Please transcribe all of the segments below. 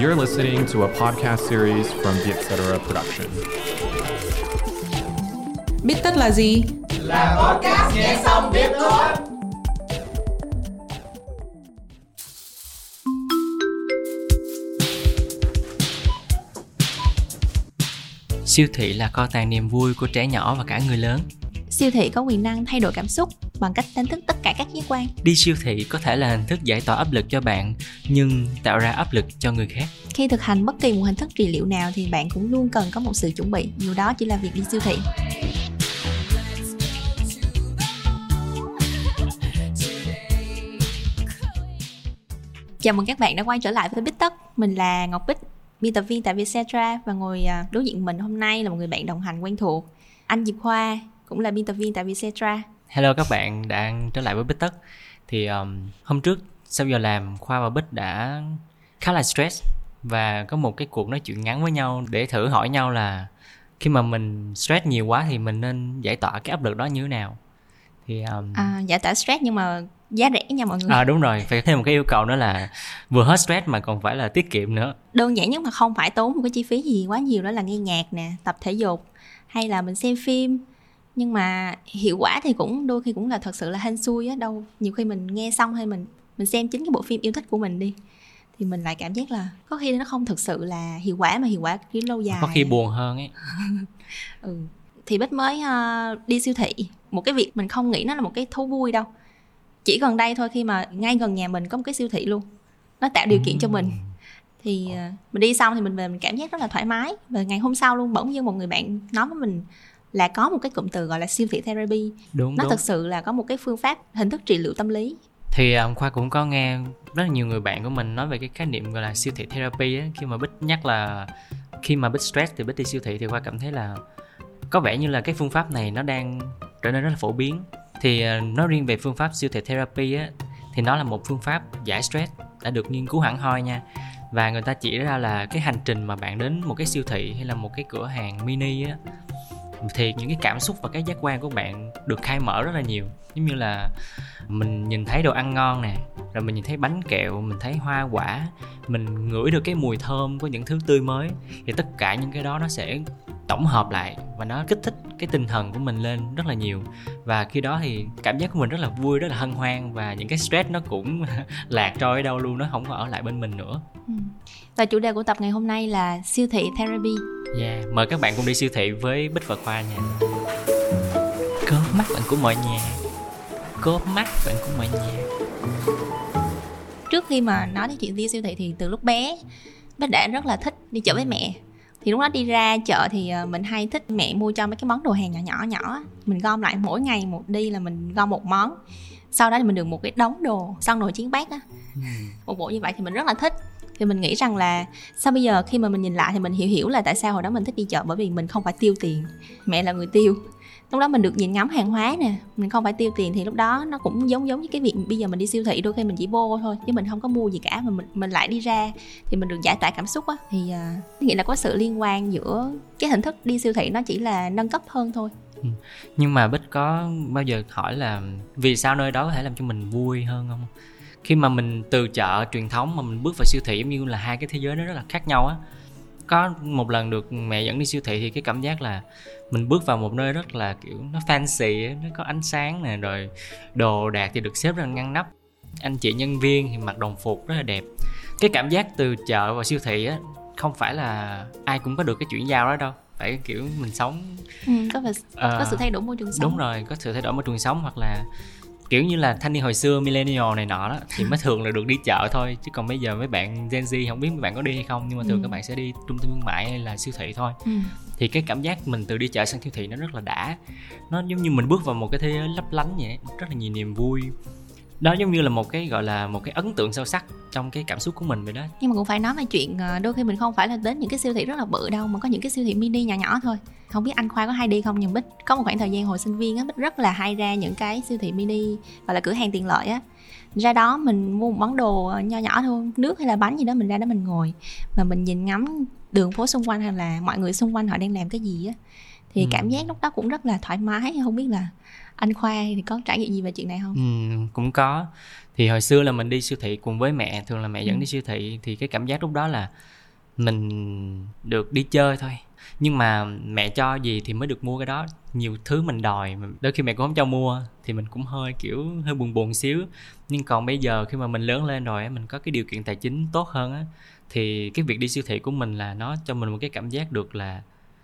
You're listening to a podcast series from the Etc. Production. Biết tất là gì? Là podcast nghe xong biết thôi. Siêu thị là kho tàng niềm vui của trẻ nhỏ và cả người lớn. Siêu thị có quyền năng thay đổi cảm xúc bằng cách đánh thức tất cả các giác quan. Đi siêu thị có thể là hình thức giải tỏa áp lực cho bạn, nhưng tạo ra áp lực cho người khác. Khi thực hành bất kỳ một hình thức trị liệu nào thì bạn cũng luôn cần có một sự chuẩn bị, dù đó chỉ là việc đi siêu thị. Chào mừng các bạn đã quay trở lại với Bích Tất. Mình là Ngọc Bích, biên tập viên tại Vietcetera và ngồi à, đối diện mình hôm nay là một người bạn đồng hành quen thuộc, anh Diệp Khoa, cũng là biên tập viên tại Vietcetera. Hello các bạn đang trở lại với Bích Tất. Thì um, hôm trước sau giờ làm Khoa và Bích đã khá là stress và có một cái cuộc nói chuyện ngắn với nhau để thử hỏi nhau là khi mà mình stress nhiều quá thì mình nên giải tỏa cái áp lực đó như thế nào thì um... à, giải tỏa stress nhưng mà giá rẻ nha mọi người à đúng rồi phải thêm một cái yêu cầu nữa là vừa hết stress mà còn phải là tiết kiệm nữa đơn giản nhất mà không phải tốn một cái chi phí gì quá nhiều đó là nghe nhạc nè tập thể dục hay là mình xem phim nhưng mà hiệu quả thì cũng đôi khi cũng là thật sự là hên xui á đâu nhiều khi mình nghe xong hay mình mình xem chính cái bộ phim yêu thích của mình đi thì mình lại cảm giác là có khi nó không thực sự là hiệu quả mà hiệu quả cái lâu dài có khi buồn hơn ấy. Ừ. Thì bích mới uh, đi siêu thị. Một cái việc mình không nghĩ nó là một cái thú vui đâu. Chỉ gần đây thôi khi mà ngay gần nhà mình có một cái siêu thị luôn. Nó tạo điều kiện cho mình. Thì uh, mình đi xong thì mình về mình cảm giác rất là thoải mái. Và ngày hôm sau luôn bỗng nhiên một người bạn nói với mình là có một cái cụm từ gọi là siêu thị therapy. Đúng, nó đúng. thực sự là có một cái phương pháp hình thức trị liệu tâm lý. Thì um, khoa cũng có nghe rất là nhiều người bạn của mình nói về cái khái niệm gọi là siêu thị therapy á. Khi mà bích nhắc là khi mà bích stress thì bích đi siêu thị thì khoa cảm thấy là có vẻ như là cái phương pháp này nó đang trở nên rất là phổ biến. Thì uh, nói riêng về phương pháp siêu thị therapy á thì nó là một phương pháp giải stress đã được nghiên cứu hẳn hoi nha. Và người ta chỉ ra là cái hành trình mà bạn đến một cái siêu thị hay là một cái cửa hàng mini á thì những cái cảm xúc và cái giác quan của bạn được khai mở rất là nhiều giống như là mình nhìn thấy đồ ăn ngon nè, rồi mình nhìn thấy bánh kẹo, mình thấy hoa quả, mình ngửi được cái mùi thơm của những thứ tươi mới, thì tất cả những cái đó nó sẽ tổng hợp lại và nó kích thích cái tinh thần của mình lên rất là nhiều và khi đó thì cảm giác của mình rất là vui, rất là hân hoan và những cái stress nó cũng lạc trôi ở đâu luôn, nó không có ở lại bên mình nữa và chủ đề của tập ngày hôm nay là siêu thị therapy. Yeah mời các bạn cùng đi siêu thị với bích và khoa nha. Cốp mắt bạn của mọi nhà. Cốp mắt bạn của mọi nhà. Trước khi mà nói đến chuyện đi siêu thị thì từ lúc bé bích đã rất là thích đi chợ với mẹ. Thì lúc đó đi ra chợ thì ờ, mình hay thích mẹ mua cho mấy cái món đồ hàng nhỏ nhỏ nhỏ. Mình gom lại mỗi ngày một đi là mình gom một món. Sau đó thì mình được một cái đống đồ xong nồi chiến bát á. Ừ. một bộ như vậy thì mình rất là thích thì mình nghĩ rằng là sao bây giờ khi mà mình nhìn lại thì mình hiểu hiểu là tại sao hồi đó mình thích đi chợ? Bởi vì mình không phải tiêu tiền. Mẹ là người tiêu. Lúc đó mình được nhìn ngắm hàng hóa nè mình không phải tiêu tiền thì lúc đó nó cũng giống giống như cái việc bây giờ mình đi siêu thị đôi khi mình chỉ vô thôi chứ mình không có mua gì cả. Mà mình mình lại đi ra thì mình được giải tỏa cảm xúc á. Thì uh, nghĩa là có sự liên quan giữa cái hình thức đi siêu thị nó chỉ là nâng cấp hơn thôi. Ừ. Nhưng mà bích có bao giờ hỏi là vì sao nơi đó có thể làm cho mình vui hơn không? Khi mà mình từ chợ truyền thống mà mình bước vào siêu thị giống như là hai cái thế giới nó rất là khác nhau á. Có một lần được mẹ dẫn đi siêu thị thì cái cảm giác là mình bước vào một nơi rất là kiểu nó fancy nó có ánh sáng nè rồi đồ đạc thì được xếp là ngăn nắp. Anh chị nhân viên thì mặc đồng phục rất là đẹp. Cái cảm giác từ chợ vào siêu thị á không phải là ai cũng có được cái chuyển giao đó đâu. Phải kiểu mình sống. Ừ, có, phải, uh, có sự thay đổi môi trường sống. đúng rồi có sự thay đổi môi trường sống hoặc là kiểu như là thanh niên hồi xưa millennial này nọ đó thì mới thường là được đi chợ thôi chứ còn bây giờ mấy bạn Gen Z không biết mấy bạn có đi hay không nhưng mà thường ừ. các bạn sẽ đi trung tâm thương mại hay là siêu thị thôi ừ. thì cái cảm giác mình từ đi chợ sang siêu thị nó rất là đã nó giống như mình bước vào một cái thế giới lấp lánh vậy rất là nhiều niềm vui đó giống như là một cái gọi là một cái ấn tượng sâu sắc trong cái cảm xúc của mình vậy đó. Nhưng mà cũng phải nói về chuyện ờ, đôi khi mình không phải là đến những cái siêu thị rất là bự đâu mà có những cái siêu thị mini nhỏ nhỏ thôi. Không biết anh khoa có hay đi không nhưng bích có một khoảng thời gian hồi sinh viên á bích rất là hay ra những cái siêu thị mini gọi là cửa hàng tiện lợi á. Ra đó mình mua một món đồ nho nhỏ thôi nước hay là bánh gì đó mình ra đó mình ngồi. Và mình nhìn ngắm đường phố xung quanh hay là mọi người xung quanh họ đang làm cái gì á thì Ừ. cảm giác lúc đó cũng rất là thoải mái không biết là anh khoa thì có trải nghiệm gì về chuyện này không? Ừ, cũng có. Thì hồi xưa là mình đi siêu thị cùng với mẹ thường là mẹ dẫn Ừ. đi siêu thị thì cái cảm giác lúc đó là mình được đi chơi thôi. Nhưng mà mẹ cho gì thì mới được mua cái đó. Nhiều thứ mình đòi đôi khi mẹ cũng không cho mua thì mình cũng hơi kiểu hơi buồn buồn xíu. Nhưng còn bây giờ khi mà mình lớn lên rồi mình có cái điều kiện tài chính tốt hơn á thì cái việc đi siêu thị của mình là nó cho mình một cái cảm giác được là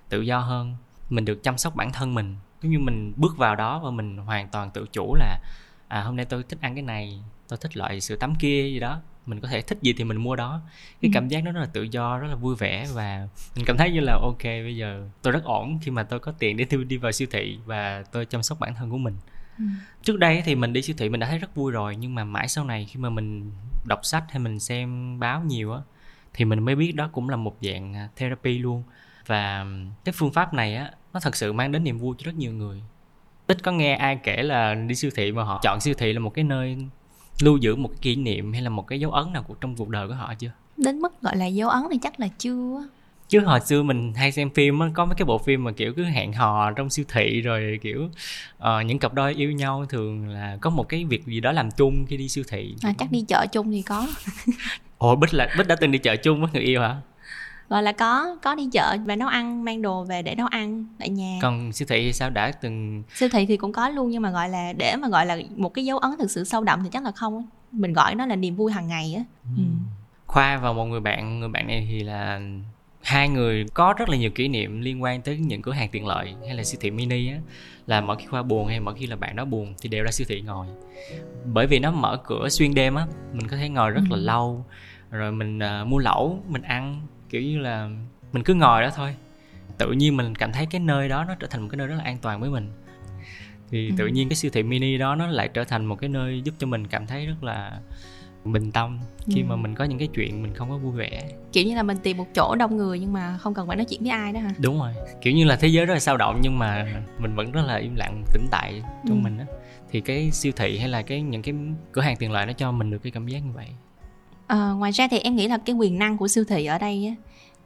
tự do hơn. Mình được chăm sóc bản thân mình giống như mình bước vào đó và mình hoàn toàn tự chủ là à hôm nay tôi thích ăn cái này tôi thích loại sữa tắm kia gì đó mình có thể thích gì thì mình mua đó cái Ừ. cảm giác đó rất là tự do rất là vui vẻ và mình cảm thấy như là ok bây giờ tôi rất ổn khi mà tôi có tiền để tôi đi vào siêu thị và tôi chăm sóc bản thân của mình Ừ. trước đây thì mình đi siêu thị mình đã thấy rất vui rồi nhưng mà mãi sau này khi mà mình đọc sách hay mình xem báo nhiều á thì mình mới biết đó cũng là một dạng à, therapy luôn và cái phương pháp này á nó thật sự mang đến niềm vui cho rất nhiều người. Ít có nghe ai kể là đi siêu thị mà họ chọn siêu thị là một cái nơi lưu giữ một cái kỷ niệm hay là một cái dấu ấn nào của trong cuộc đời của họ chưa? Đến mức gọi là dấu ấn thì chắc là chưa chứ hồi xưa mình hay xem phim á có mấy cái bộ phim mà kiểu cứ hẹn hò trong siêu thị rồi kiểu ờ, những cặp đôi yêu nhau thường là có một cái việc gì đó làm chung khi đi siêu thị. À, chắc đi chợ chung thì có. Ồ bích là bích đã từng đi chợ chung với người yêu hả gọi là có có đi chợ và nấu ăn mang đồ về để nấu ăn tại nhà. Còn siêu thị thì sao? Đã từng siêu thị thì cũng có luôn nhưng mà gọi là để mà gọi là một cái dấu ấn thực sự sâu đậm thì chắc là không mình gọi nó là niềm vui hàng ngày á. Ừ. khoa và một người bạn người bạn này thì là hai người có rất là nhiều kỷ niệm liên quan tới những cửa hàng tiện lợi hay là siêu thị mini á. Là mỗi khi khoa buồn hay mỗi khi là bạn đó buồn thì đều ra siêu thị ngồi. Bởi vì nó mở cửa xuyên đêm á mình có thể ngồi rất là Ừ. lâu rồi mình à, mua lẩu mình ăn kiểu như là mình cứ ngồi đó thôi. Tự nhiên mình cảm thấy cái nơi đó nó trở thành một cái nơi rất là an toàn với mình. Thì tự Ừ. nhiên cái siêu thị mini đó nó lại trở thành một cái nơi giúp cho mình cảm thấy rất là bình tâm khi Ừ. mà mình có những cái chuyện mình không có vui vẻ. Kiểu như là mình tìm một chỗ đông người nhưng mà không cần phải nói chuyện với ai đó hả? Đúng rồi. Kiểu như là thế giới rất là sao động nhưng mà mình vẫn rất là im lặng tĩnh tại trong Ừ. mình á. Thì cái siêu thị hay là cái những cái cửa hàng tiện lợi nó cho mình được cái cảm giác như vậy à, ngoài ra thì em nghĩ là cái quyền năng của siêu thị ở đây á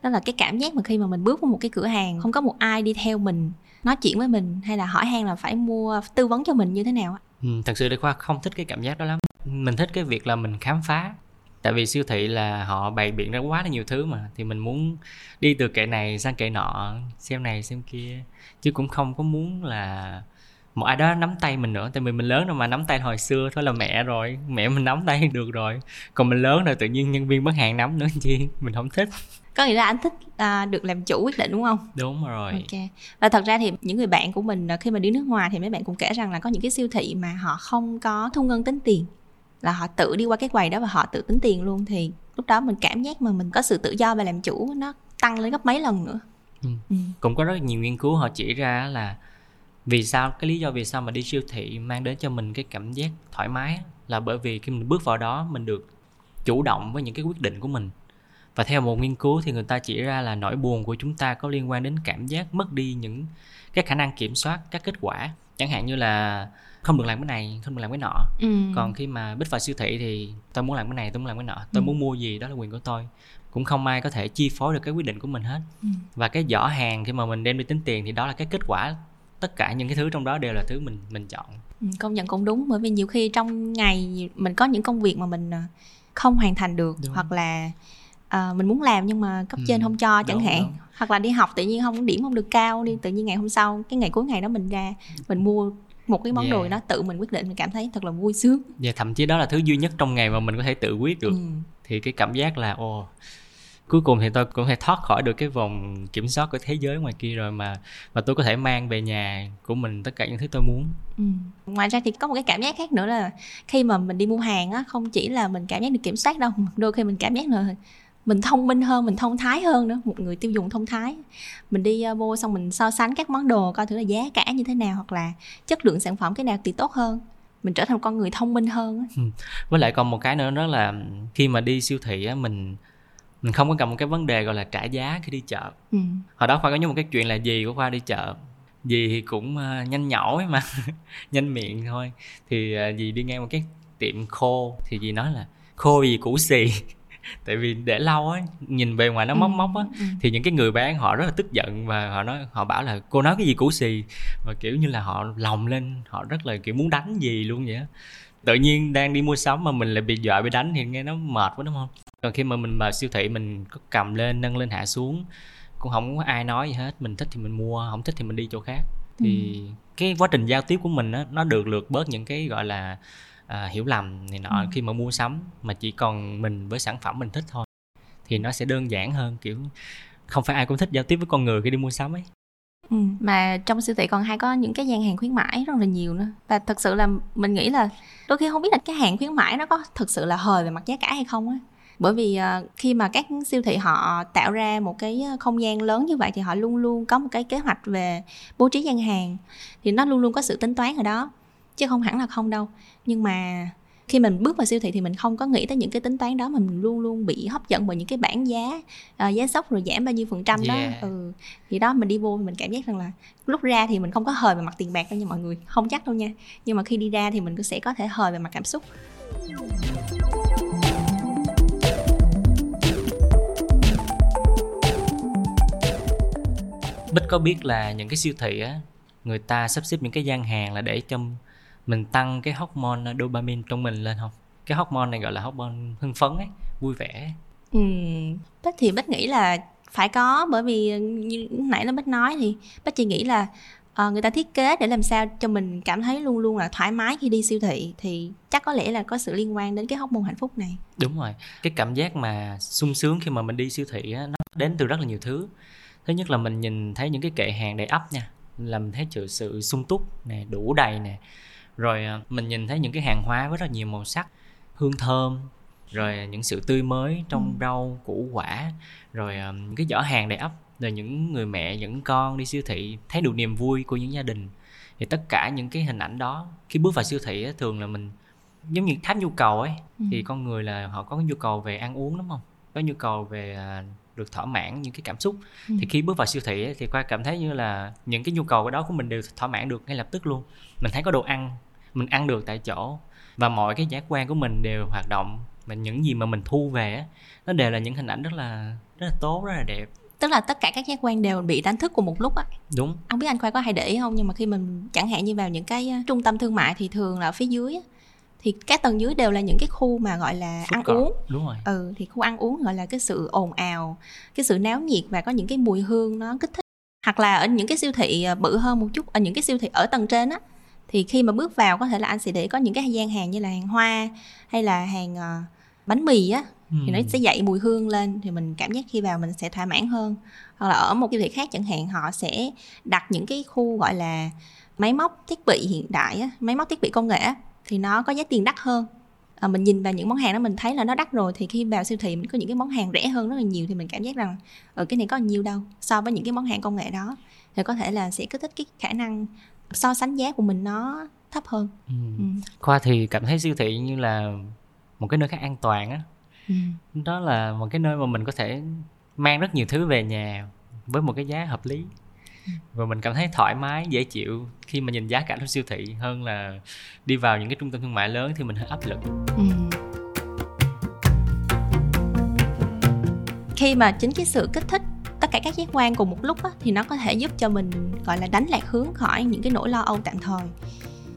đó là cái cảm giác mà khi mà mình bước vào một cái cửa hàng không có một ai đi theo mình nói chuyện với mình hay là hỏi han là phải mua tư vấn cho mình như thế nào á. Ừ, thật sự thì khoa không thích cái cảm giác đó lắm. Mình thích cái việc là mình khám phá tại vì siêu thị là họ bày biện ra quá là nhiều thứ mà thì mình muốn đi từ kệ này sang kệ nọ xem này xem kia chứ cũng không có muốn là một ai đó nắm tay mình nữa tại vì mình lớn rồi mà nắm tay hồi xưa thôi là mẹ rồi. Mẹ mình nắm tay được rồi. Còn mình lớn rồi tự nhiên nhân viên bán hàng nắm nữa chi? Mình không thích. Có nghĩa là anh thích à, được làm chủ quyết định đúng không? Đúng rồi. Ok. Và thật ra thì những người bạn của mình à, khi mà đi nước ngoài thì mấy bạn cũng kể rằng là có những cái siêu thị mà họ không có thu ngân tính tiền. Là họ tự đi qua cái quầy đó và họ tự tính tiền luôn thì lúc đó mình cảm giác mà mình có sự tự do và làm chủ nó tăng lên gấp mấy lần nữa. Ừ. Ừ. cũng có rất nhiều nghiên cứu họ chỉ ra là vì sao cái lý do vì sao mà đi siêu thị mang đến cho mình cái cảm giác thoải mái là bởi vì khi mình bước vào đó mình được chủ động với những cái quyết định của mình và theo một nghiên cứu thì người ta chỉ ra là nỗi buồn của chúng ta có liên quan đến cảm giác mất đi những cái khả năng kiểm soát các kết quả chẳng hạn như là không được làm cái này không được làm cái nọ Ừ. còn khi mà bích vào siêu thị thì tôi muốn làm cái này tôi muốn làm cái nọ tôi Ừ. muốn mua gì đó là quyền của tôi cũng không ai có thể chi phối được cái quyết định của mình hết Ừ. và cái giỏ hàng khi mà mình đem đi tính tiền thì đó là cái kết quả tất cả những cái thứ trong đó đều là thứ mình mình chọn Ừ, công nhận cũng đúng bởi vì nhiều khi trong ngày mình có những công việc mà mình à, không hoàn thành được Đúng. hoặc là à, mình muốn làm nhưng mà cấp Ừ, trên không cho chẳng đúng, hạn đúng. hoặc là đi học tự nhiên không điểm không được cao đi tự nhiên ngày hôm sau cái ngày cuối ngày đó mình ra mình mua một cái món Yeah. đồ đó tự mình quyết định mình cảm thấy thật là vui sướng và thậm chí đó là thứ duy nhất trong ngày mà mình có thể tự quyết được ừ. thì cái cảm giác là ồ cuối cùng thì tôi cũng thể thoát khỏi được cái vòng kiểm soát của thế giới ngoài kia rồi mà mà tôi có thể mang về nhà của mình tất cả những thứ tôi muốn Ừ. ngoài ra thì có một cái cảm giác khác nữa là khi mà mình đi mua hàng á không chỉ là mình cảm giác được kiểm soát đâu đôi khi mình cảm giác là mình thông minh hơn mình thông thái hơn nữa một người tiêu dùng thông thái mình đi vô xong mình so sánh các món đồ coi thử là giá cả như thế nào hoặc là chất lượng sản phẩm cái nào thì tốt hơn mình trở thành một con người thông minh hơn á. với lại còn một cái nữa đó là khi mà đi siêu thị á mình mình không có gặp một cái vấn đề gọi là trả giá khi đi chợ. Ừ. hồi đó khoa có nhớ một cái chuyện là dì của khoa đi chợ. Dì thì cũng ờ, nhanh nhảu ấy mà nhanh miệng thôi. Thì uh, dì đi ngang một cái tiệm khô. Thì dì nói là khô gì củ xì? Tại vì để lâu á nhìn bề ngoài nó móc Ừ, móc á. ừ. thì những cái người bán họ rất là tức giận và họ nói họ bảo là cô nói cái gì cũ xì? Và kiểu như là họ lòng lên họ rất là kiểu muốn đánh gì luôn vậy á. Tự nhiên đang đi mua sắm mà mình lại bị dọa bị đánh thì nghe nó mệt quá đúng không còn khi mà mình vào siêu thị mình có cầm lên nâng lên hạ xuống cũng không có ai nói gì hết mình thích thì mình mua không thích thì mình đi chỗ khác. Thì cái quá trình giao tiếp của mình á nó được lược bớt những cái gọi là à, hiểu lầm này nọ Ừ. khi mà mua sắm mà chỉ còn mình với sản phẩm mình thích thôi. Thì nó sẽ đơn giản hơn kiểu không phải ai cũng thích giao tiếp với con người khi đi mua sắm ấy. Ừ, mà trong siêu thị còn hay có những cái gian hàng khuyến mãi rất là nhiều nữa. Và thật sự là mình nghĩ là đôi khi không biết là cái hàng khuyến mãi nó có thực sự là hời về mặt giá cả hay không á bởi vì ờ, khi mà các siêu thị họ tạo ra một cái ờ, không gian lớn như vậy thì họ luôn luôn có một cái kế hoạch về bố trí gian hàng. Thì nó luôn luôn có sự tính toán ở đó chứ không hẳn là không đâu. Nhưng mà khi mình bước vào siêu thị thì mình không có nghĩ tới những cái tính toán đó mà mình luôn luôn bị hấp dẫn bởi những cái bảng giá ờ, giá sốc rồi giảm bao nhiêu phần trăm đó. Yeah. ừ thì đó mình đi vô mình cảm giác rằng là lúc ra thì mình không có hời về mặt tiền bạc đâu nha mọi người không chắc đâu nha. Nhưng mà khi đi ra thì mình cũng sẽ có thể hời về mặt cảm xúc Bích có biết là những cái siêu thị á người ta sắp xếp những cái gian hàng là để cho mình tăng cái hormone dopamine trong mình lên không? Cái hormone này gọi là hormone hưng phấn ấy vui vẻ. Ừm, Bích thì Bích nghĩ là phải có bởi vì như nãy nó Bích nói thì Bích chỉ nghĩ là ờ, người ta thiết kế để làm sao cho mình cảm thấy luôn luôn là thoải mái khi đi siêu thị thì chắc có lẽ là có sự liên quan đến cái hormone hạnh phúc này. Đúng rồi cái cảm giác mà sung sướng khi mà mình đi siêu thị á nó đến từ rất là nhiều thứ thứ nhất là mình nhìn thấy những cái kệ hàng đầy ắp nha. Là mình thấy sự sự sung túc nè đủ đầy nè. Rồi à, mình nhìn thấy những cái hàng hóa với rất là nhiều màu sắc hương thơm rồi những sự tươi mới trong rau củ quả rồi à, những cái giỏ hàng đầy ắp. Rồi những người mẹ những con đi siêu thị thấy được niềm vui của những gia đình. Thì tất cả những cái hình ảnh đó khi bước vào siêu thị á, thường là mình giống như tháp nhu cầu ấy Ừ. thì con người là họ có cái nhu cầu về ăn uống đúng không? Có nhu cầu về à, được thỏa mãn những cái cảm xúc. Ừ. thì khi bước vào siêu thị ấy, thì khoa cảm thấy như là những cái nhu cầu đó của mình đều thỏa mãn được ngay lập tức luôn. Mình thấy có đồ ăn mình ăn được tại chỗ và mọi cái giác quan của mình đều hoạt động và những gì mà mình thu về nó đều là những hình ảnh rất là rất là tốt rất là đẹp. Tức là tất cả các giác quan đều bị đánh thức cùng một lúc á? Đúng. Không biết anh khoa có hay để ý không nhưng mà khi mình chẳng hạn như vào những cái ờ, trung tâm thương mại thì thường là ở phía dưới á, thì các tầng dưới đều là những cái khu mà gọi là Food ăn court. uống đúng rồi ừ thì khu ăn uống gọi là cái sự ồn ào cái sự náo nhiệt và có những cái mùi hương nó kích thích hoặc là ở những cái siêu thị ờ, bự hơn một chút ở những cái siêu thị ở tầng trên á thì khi mà bước vào có thể là anh sẽ để có những cái gian hàng như là hàng hoa hay là hàng ờ, bánh mì á thì nó Ừ. sẽ dậy mùi hương lên thì mình cảm giác khi vào mình sẽ thỏa mãn hơn hoặc là ở một siêu thị khác chẳng hạn họ sẽ đặt những cái khu gọi là máy móc thiết bị hiện đại á, máy móc thiết bị công nghệ á, thì nó có giá tiền đắt hơn à, mình nhìn vào những món hàng đó mình thấy là nó đắt rồi thì khi vào siêu thị mình có những cái món hàng rẻ hơn rất là nhiều thì mình cảm giác rằng ở cái này có nhiều đâu so với những cái món hàng công nghệ đó thì có thể là sẽ kích thích cái khả năng so sánh giá của mình nó thấp hơn Ừ. ừ. khoa thì cảm thấy siêu thị như là một cái nơi khác an toàn á Ừ. đó là một cái nơi mà mình có thể mang rất nhiều thứ về nhà với một cái giá hợp lý và mình cảm thấy thoải mái dễ chịu khi mà nhìn giá cả trong siêu thị hơn là đi vào những cái trung tâm thương mại lớn thì mình hơi áp lực Ừ. khi mà chính cái sự kích thích tất cả các giác quan cùng một lúc á, thì nó có thể giúp cho mình gọi là đánh lạc hướng khỏi những cái nỗi lo âu tạm thời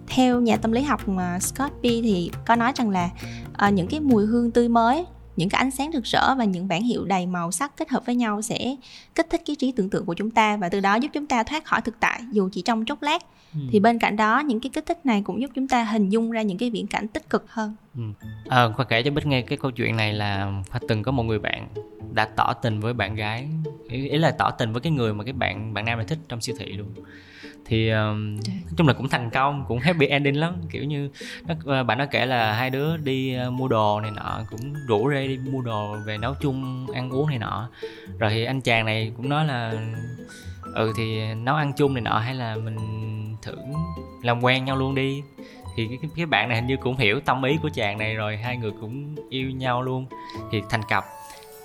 theo nhà tâm lý học mà Scott B thì có nói rằng là ờ, những cái mùi hương tươi mới những cái ánh sáng rực rỡ và những bản hiệu đầy màu sắc kết hợp với nhau sẽ kích thích cái trí tưởng tượng của chúng ta và từ đó giúp chúng ta thoát khỏi thực tại dù chỉ trong chốc lát. Thì bên cạnh đó những cái kích thích này cũng giúp chúng ta hình dung ra những cái viễn cảnh tích cực hơn à, khoa kể cho bích nghe cái câu chuyện này là khoa từng có một người bạn đã tỏ tình với bạn gái. Ý, ý là tỏ tình với cái người mà cái bạn bạn nam này thích trong siêu thị luôn. Thì um, nói chung là cũng thành công cũng happy ending lắm. Kiểu như nó, ờ, bạn nó kể là hai đứa đi ờ, mua đồ này nọ cũng rủ rê đi mua đồ về nấu chung ăn uống này nọ. Rồi thì anh chàng này cũng nói là ừ thì nấu ăn chung này nọ hay là mình thử làm quen nhau luôn đi thì cái, cái, bạn này hình như cũng hiểu tâm ý của chàng này rồi hai người cũng yêu nhau luôn thì thành cặp.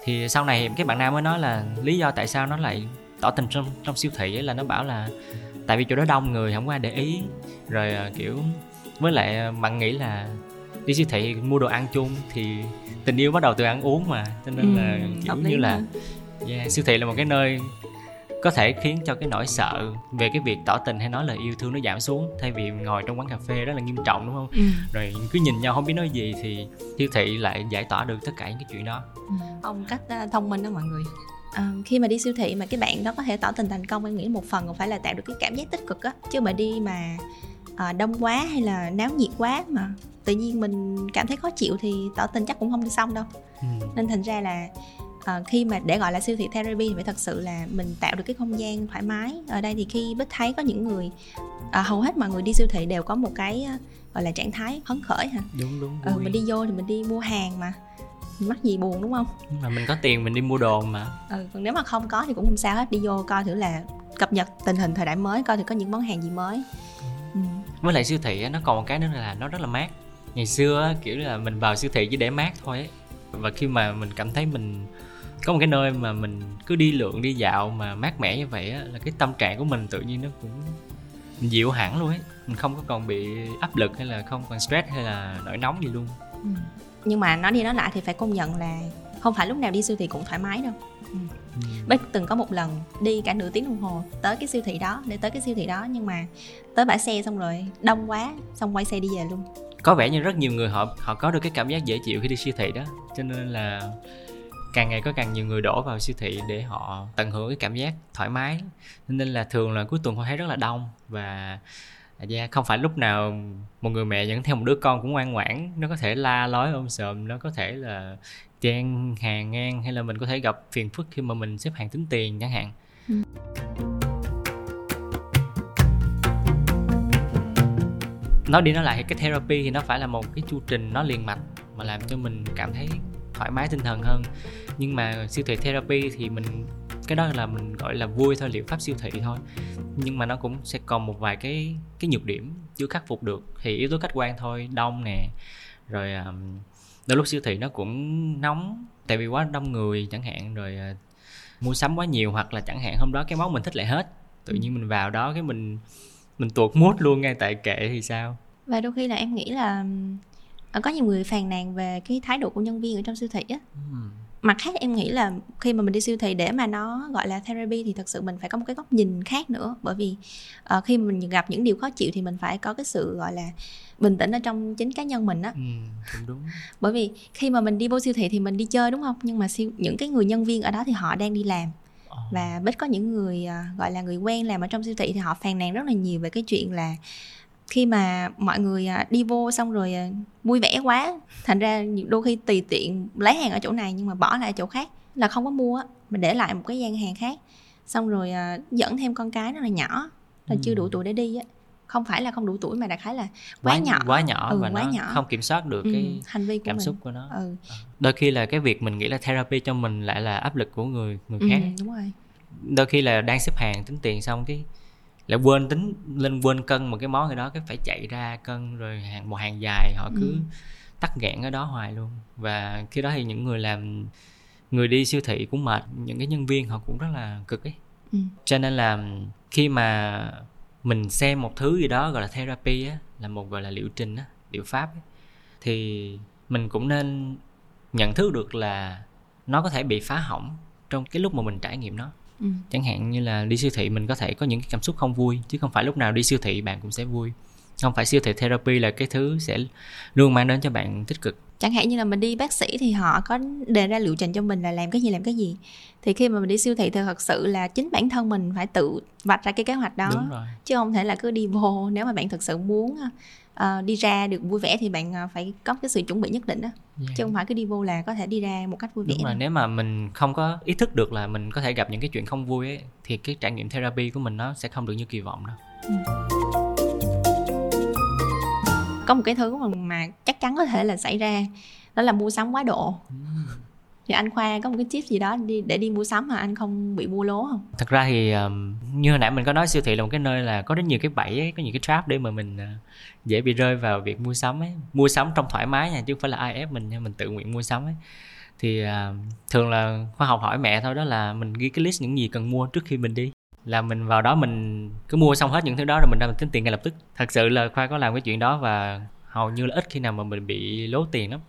Thì sau này cái bạn nam mới nói là lý do tại sao nó lại tỏ tình trong trong siêu thị ấy là nó bảo là tại vì chỗ đó đông người không có ai để ý. Rồi à, kiểu với lại à, bạn nghĩ là đi siêu thị mua đồ ăn chung thì tình yêu bắt đầu từ ăn uống mà cho nên Ừ, là kiểu hợp lý như là yeah, siêu thị là một cái nơi có thể khiến cho cái nỗi sợ về cái việc tỏ tình hay nói lời yêu thương nó giảm xuống thay vì ngồi trong quán cà phê rất là nghiêm trọng đúng không? Ừ. rồi cứ nhìn nhau không biết nói gì thì siêu thị lại giải tỏa được tất cả những cái chuyện đó. Ông cách ờ, thông minh đó mọi người. Ờ, khi mà đi siêu thị mà cái bạn đó có thể tỏ tình thành công em nghĩ một phần còn phải là tạo được cái cảm giác tích cực á. Chứ mà đi mà ờ, đông quá hay là náo nhiệt quá mà tự nhiên mình cảm thấy khó chịu thì tỏ tình chắc cũng không đi xong đâu. Ừ. nên thành ra là ờ, khi mà để gọi là siêu thị therapy thì phải thật sự là mình tạo được cái không gian thoải mái. Ở đây thì khi bích thấy có những người ờ, hầu hết mọi người đi siêu thị đều có một cái ờ, gọi là trạng thái hấn khởi hả? Đúng đúng ừ, mình đi vô thì mình đi mua hàng mà. Mắc gì buồn đúng không? Mà mình có tiền mình đi mua đồ mà. Ừ, còn nếu mà không có thì cũng không sao hết. Đi vô coi thử là cập nhật tình hình thời đại mới coi thử có những món hàng gì mới. Ừ. với lại siêu thị nó còn một cái nữa là nó rất là mát. Ngày xưa kiểu là mình vào siêu thị chỉ để mát thôi ấy. và khi mà mình cảm thấy mình có một cái nơi mà mình cứ đi lượn đi dạo mà mát mẻ như vậy á, là cái tâm trạng của mình tự nhiên nó cũng mình dịu hẳn luôn ấy. Mình không có còn bị áp lực hay là không còn stress hay là nỗi nóng gì luôn. Ừ. nhưng mà nói đi nói lại thì phải công nhận là không phải lúc nào đi siêu thị cũng thoải mái đâu. Ừ. Bích từng có một lần đi cả nửa tiếng đồng hồ tới cái siêu thị đó để tới cái siêu thị đó nhưng mà tới bãi xe xong rồi đông quá xong quay xe đi về luôn. Có vẻ như rất nhiều người họ họ có được cái cảm giác dễ chịu khi đi siêu thị đó. Cho nên là càng ngày có càng nhiều người đổ vào siêu thị để họ tận hưởng cái cảm giác thoải mái. Nên là thường là cuối tuần họ thấy rất là đông và à, yeah, không phải lúc nào một người mẹ dẫn theo một đứa con cũng ngoan ngoãn. Nó có thể la lói ôm sờm nó có thể là chen hàng ngang hay là mình có thể gặp phiền phức khi mà mình xếp hàng tính tiền chẳng hạn. Nói đi nói lại thì cái therapy thì nó phải là một cái chu trình nó liền mạch mà làm cho mình cảm thấy thoải mái tinh thần hơn. Nhưng mà siêu thị therapy thì mình cái đó là mình gọi là vui thôi liệu pháp siêu thị thôi. Nhưng mà nó cũng sẽ còn một vài cái cái nhược điểm chưa khắc phục được. Thì yếu tố khách quan thôi đông nè. Rồi um, đôi lúc siêu thị nó cũng nóng tại vì quá đông người chẳng hạn. Rồi uh, mua sắm quá nhiều hoặc là chẳng hạn hôm đó cái món mình thích lại hết. Tự nhiên mình vào đó cái mình mình tuột mút luôn ngay tại kệ thì sao? Và đôi khi là em nghĩ là có nhiều người phàn nàn về cái thái độ của nhân viên ở trong siêu thị á. Ừm. mặt khác em nghĩ là khi mà mình đi siêu thị để mà nó gọi là therapy thì thật sự mình phải có một cái góc nhìn khác nữa. Bởi vì ờ, khi mình gặp những điều khó chịu thì mình phải có cái sự gọi là bình tĩnh ở trong chính cá nhân mình á. Ừ, đúng. Bởi vì khi mà mình đi vô siêu thị thì mình đi chơi đúng không? Nhưng mà siêu những cái người nhân viên ở đó thì họ đang đi làm. Ờ. và biết có những người à, gọi là người quen làm ở trong siêu thị thì họ phàn nàn rất là nhiều về cái chuyện là khi mà mọi người à, đi vô xong rồi à, vui vẻ quá thành ra đôi khi tùy tiện lấy hàng ở chỗ này nhưng mà bỏ lại chỗ khác là không có mua á mình để lại một cái gian hàng khác. Xong rồi à, dẫn thêm con cái nó là nhỏ là chưa đủ tuổi để đi á. Không phải là không đủ tuổi mà đại khái là quá, nhỏ. quá nhỏ Ừ, và quá nó nhỏ. không kiểm soát được ừ, cái hành vi của cảm mình. xúc của nó. Ừ, đôi khi là cái việc mình nghĩ là therapy cho mình lại là áp lực của người người ừ khác. đúng rồi. Đôi khi là đang xếp hàng tính tiền xong cái lại quên tính lên quên cân một cái món gì đó cái phải chạy ra cân rồi hàng một hàng dài họ cứ Ừ. tắc nghẽn ở đó hoài luôn và khi đó thì những người làm người đi siêu thị cũng mệt những cái nhân viên họ cũng rất là cực ấy ừ. cho nên là khi mà mình xem một thứ gì đó gọi là therapy á là một gọi là liệu trình á liệu pháp ấy, thì mình cũng nên nhận thức được là nó có thể bị phá hỏng trong cái lúc mà mình trải nghiệm nó Ừ. chẳng hạn như là đi siêu thị mình có thể có những cái cảm xúc không vui chứ không phải lúc nào đi siêu thị bạn cũng sẽ vui. Không phải siêu thị therapy là cái thứ sẽ luôn mang đến cho bạn tích cực. Chẳng hạn như là mình đi bác sĩ thì họ có đề ra liệu trình cho mình là làm cái gì làm cái gì. Thì khi mà mình đi siêu thị thì thật sự là chính bản thân mình phải tự vạch ra cái kế hoạch đó. Đúng rồi. Chứ không thể là cứ đi vô nếu mà bạn thực sự muốn ờ, đi ra được vui vẻ thì bạn ờ, phải có cái sự chuẩn bị nhất định đó. Yeah. chứ không phải cứ đi vô là có thể đi ra một cách vui vẻ đúng rồi nếu mà mình không có ý thức được là mình có thể gặp những cái chuyện không vui ấy thì cái trải nghiệm therapy của mình nó sẽ không được như kỳ vọng đâu. Có một cái thứ mà, mà chắc chắn có thể là xảy ra đó là mua sắm quá độ thì anh khoa có một cái tip gì đó đi để đi mua sắm mà anh không bị mua lố không? Thật ra thì um, như hồi nãy mình có nói siêu thị là một cái nơi là có rất nhiều cái bẫy ấy, có nhiều cái trap để mà mình uh, dễ bị rơi vào việc mua sắm ấy. Mua sắm trong thoải mái nha chứ không phải là ai ép mình nha mình tự nguyện mua sắm ấy. Thì uh, thường là khoa học hỏi mẹ thôi đó là mình ghi cái list những gì cần mua trước khi mình đi. Là mình vào đó mình cứ mua xong hết những thứ đó rồi mình ra mình tính tiền ngay lập tức. Thật sự là khoa có làm cái chuyện đó và hầu như là ít khi nào mà mình bị lố tiền lắm.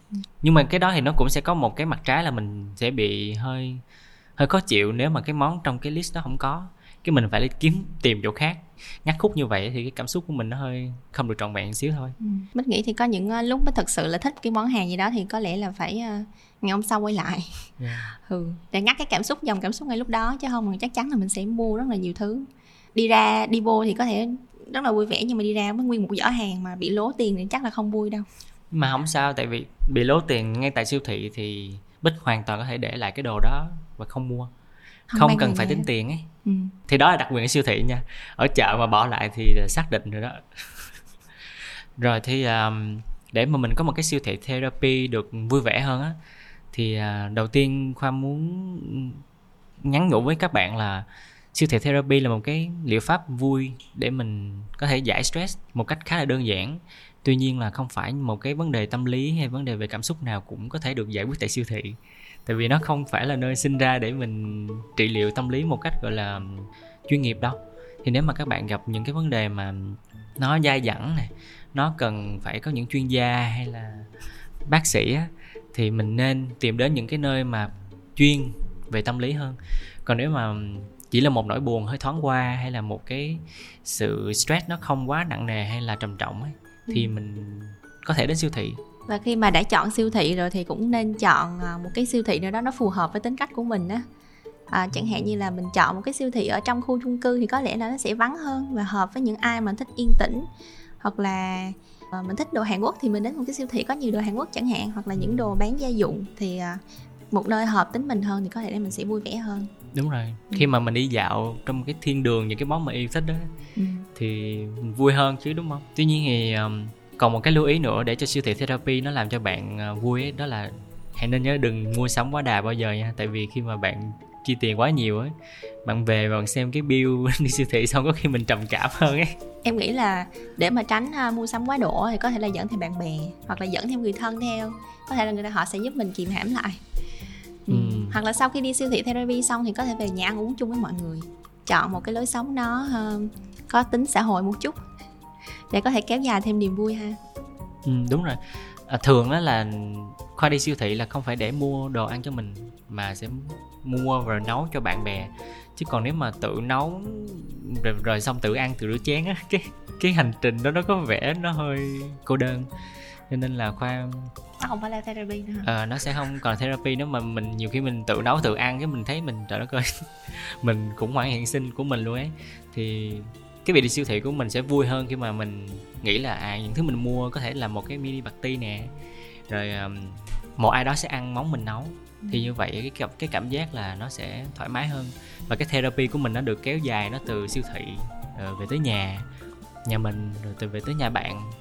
Nhưng mà cái đó thì nó cũng sẽ có một cái mặt trái là mình sẽ bị hơi hơi khó chịu nếu mà cái món trong cái list đó không có. Cái mình phải đi kiếm tìm chỗ khác. Ngắt khúc như vậy thì cái cảm xúc của mình nó hơi không được trọn vẹn xíu thôi. Ừ. Bích nghĩ thì có những ờ, lúc mới thật sự là thích cái món hàng gì đó thì có lẽ là phải uh, ngày hôm sau quay lại. Yeah. ừ để ngắt cái cảm xúc dòng cảm xúc ngay lúc đó chứ không chắc chắn là mình sẽ mua rất là nhiều thứ. Đi ra đi vô thì có thể rất là vui vẻ nhưng mà đi ra với nguyên một giỏ hàng mà bị lố tiền thì chắc là không vui đâu. Mà không sao tại vì bị lố tiền ngay tại siêu thị thì bích hoàn toàn có thể để lại cái đồ đó và không mua. Không, không cần phải tính tiền ấy. Ừ. thì đó là đặc quyền ở siêu thị nha. Ở chợ mà bỏ lại thì xác định rồi đó. Rồi thì um, để mà mình có một cái siêu thị therapy được vui vẻ hơn á thì uh, đầu tiên khoa muốn nhắn nhủ với các bạn là siêu thị therapy là một cái liệu pháp vui để mình có thể giải stress một cách khá là đơn giản. Tuy nhiên là không phải một cái vấn đề tâm lý hay vấn đề về cảm xúc nào cũng có thể được giải quyết tại siêu thị. Tại vì nó không phải là nơi sinh ra để mình trị liệu tâm lý một cách gọi là chuyên nghiệp đâu. Thì nếu mà các bạn gặp những cái vấn đề mà nó dai dẳng này nó cần phải có những chuyên gia hay là bác sĩ á, thì mình nên tìm đến những cái nơi mà chuyên về tâm lý hơn. Còn nếu mà chỉ là một nỗi buồn hơi thoáng qua hay là một cái sự stress nó không quá nặng nề hay là trầm trọng ấy thì ừ. mình có thể đến siêu thị. Và khi mà đã chọn siêu thị rồi thì cũng nên chọn à, một cái siêu thị nào đó nó phù hợp với tính cách của mình á. À, chẳng hạn như là mình chọn một cái siêu thị ở trong khu chung cư thì có lẽ là nó sẽ vắng hơn và hợp với những ai mà thích yên tĩnh. Hoặc là uh, mình thích đồ Hàn Quốc thì mình đến một cái siêu thị có nhiều đồ Hàn Quốc chẳng hạn hoặc là những đồ bán gia dụng thì uh, một nơi hợp tính mình hơn thì có thể là mình sẽ vui vẻ hơn đúng rồi ừ. khi mà mình đi dạo trong cái thiên đường những cái món mà yêu thích đó ừ. thì mình vui hơn chứ đúng không tuy nhiên thì um, còn một cái lưu ý nữa để cho siêu thị therapy nó làm cho bạn uh, vui ấy, đó là hãy nên nhớ đừng mua sắm quá đà bao giờ nha tại vì khi mà bạn chi tiền quá nhiều ấy bạn về và bạn xem cái bill đi siêu thị xong có khi mình trầm cảm hơn ấy em nghĩ là để mà tránh uh, mua sắm quá độ thì có thể là dẫn theo bạn bè hoặc là dẫn theo người thân theo có thể là người ta họ sẽ giúp mình kìm hãm lại ừ. Ừ hoặc là sau khi đi siêu thị therapy xong thì có thể về nhà ăn uống chung với mọi người. Chọn một cái lối sống nó uh, có tính xã hội một chút. Để có thể kéo dài thêm niềm vui ha. Ừ, đúng rồi. À, thường đó là khoa đi siêu thị là không phải để mua đồ ăn cho mình mà sẽ mua và nấu cho bạn bè. Chứ còn nếu mà tự nấu rồi, rồi xong tự ăn tự rửa chén á cái cái hành trình đó nó có vẻ nó hơi cô đơn cho nên là khoa nó không phải là therapy nữa ờ nó sẽ không còn therapy nếu mà mình nhiều khi mình tự nấu tự ăn cái mình thấy mình trời đất ơi mình cũng hoạn hiện sinh của mình luôn ấy. Thì cái việc đi siêu thị của mình sẽ vui hơn khi mà mình nghĩ là à những thứ mình mua có thể là một cái mini party nè. Rồi um, một ai đó sẽ ăn món mình nấu. Thì như vậy cái cái cảm giác là nó sẽ thoải mái hơn. Và cái therapy của mình nó được kéo dài nó từ siêu thị rồi về tới nhà nhà mình rồi từ về tới nhà bạn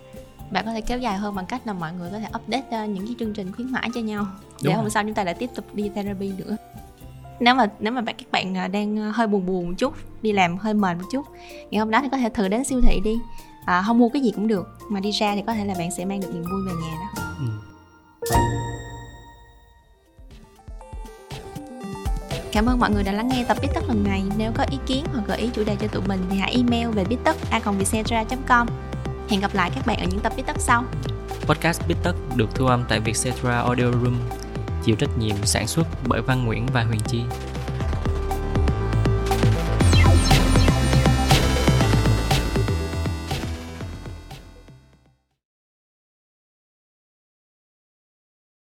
bạn có thể kéo dài hơn bằng cách là mọi người có thể update uh, những cái chương trình khuyến mãi cho nhau. Đúng để hôm sau chúng ta lại tiếp tục đi therapy nữa. Nếu mà nếu mà bạn các bạn à, đang à, hơi buồn buồn một chút đi làm hơi mệt một chút ngày hôm đó thì có thể thử đến siêu thị đi. À, không mua cái gì cũng được mà đi ra thì có thể là bạn sẽ mang được niềm vui về nhà đó. Ừ. Cảm ơn mọi người đã lắng nghe tập Biết Tất lần này. Nếu có ý kiến hoặc gợi ý chủ đề cho tụi mình thì hãy email về biết tất com Hẹn gặp lại các bạn ở những tập Biết Tất sau. Podcast Biết Tất được thu âm tại Vietcetera Audio Room, chịu trách nhiệm sản xuất bởi Văn Nguyễn và Huyền Chi.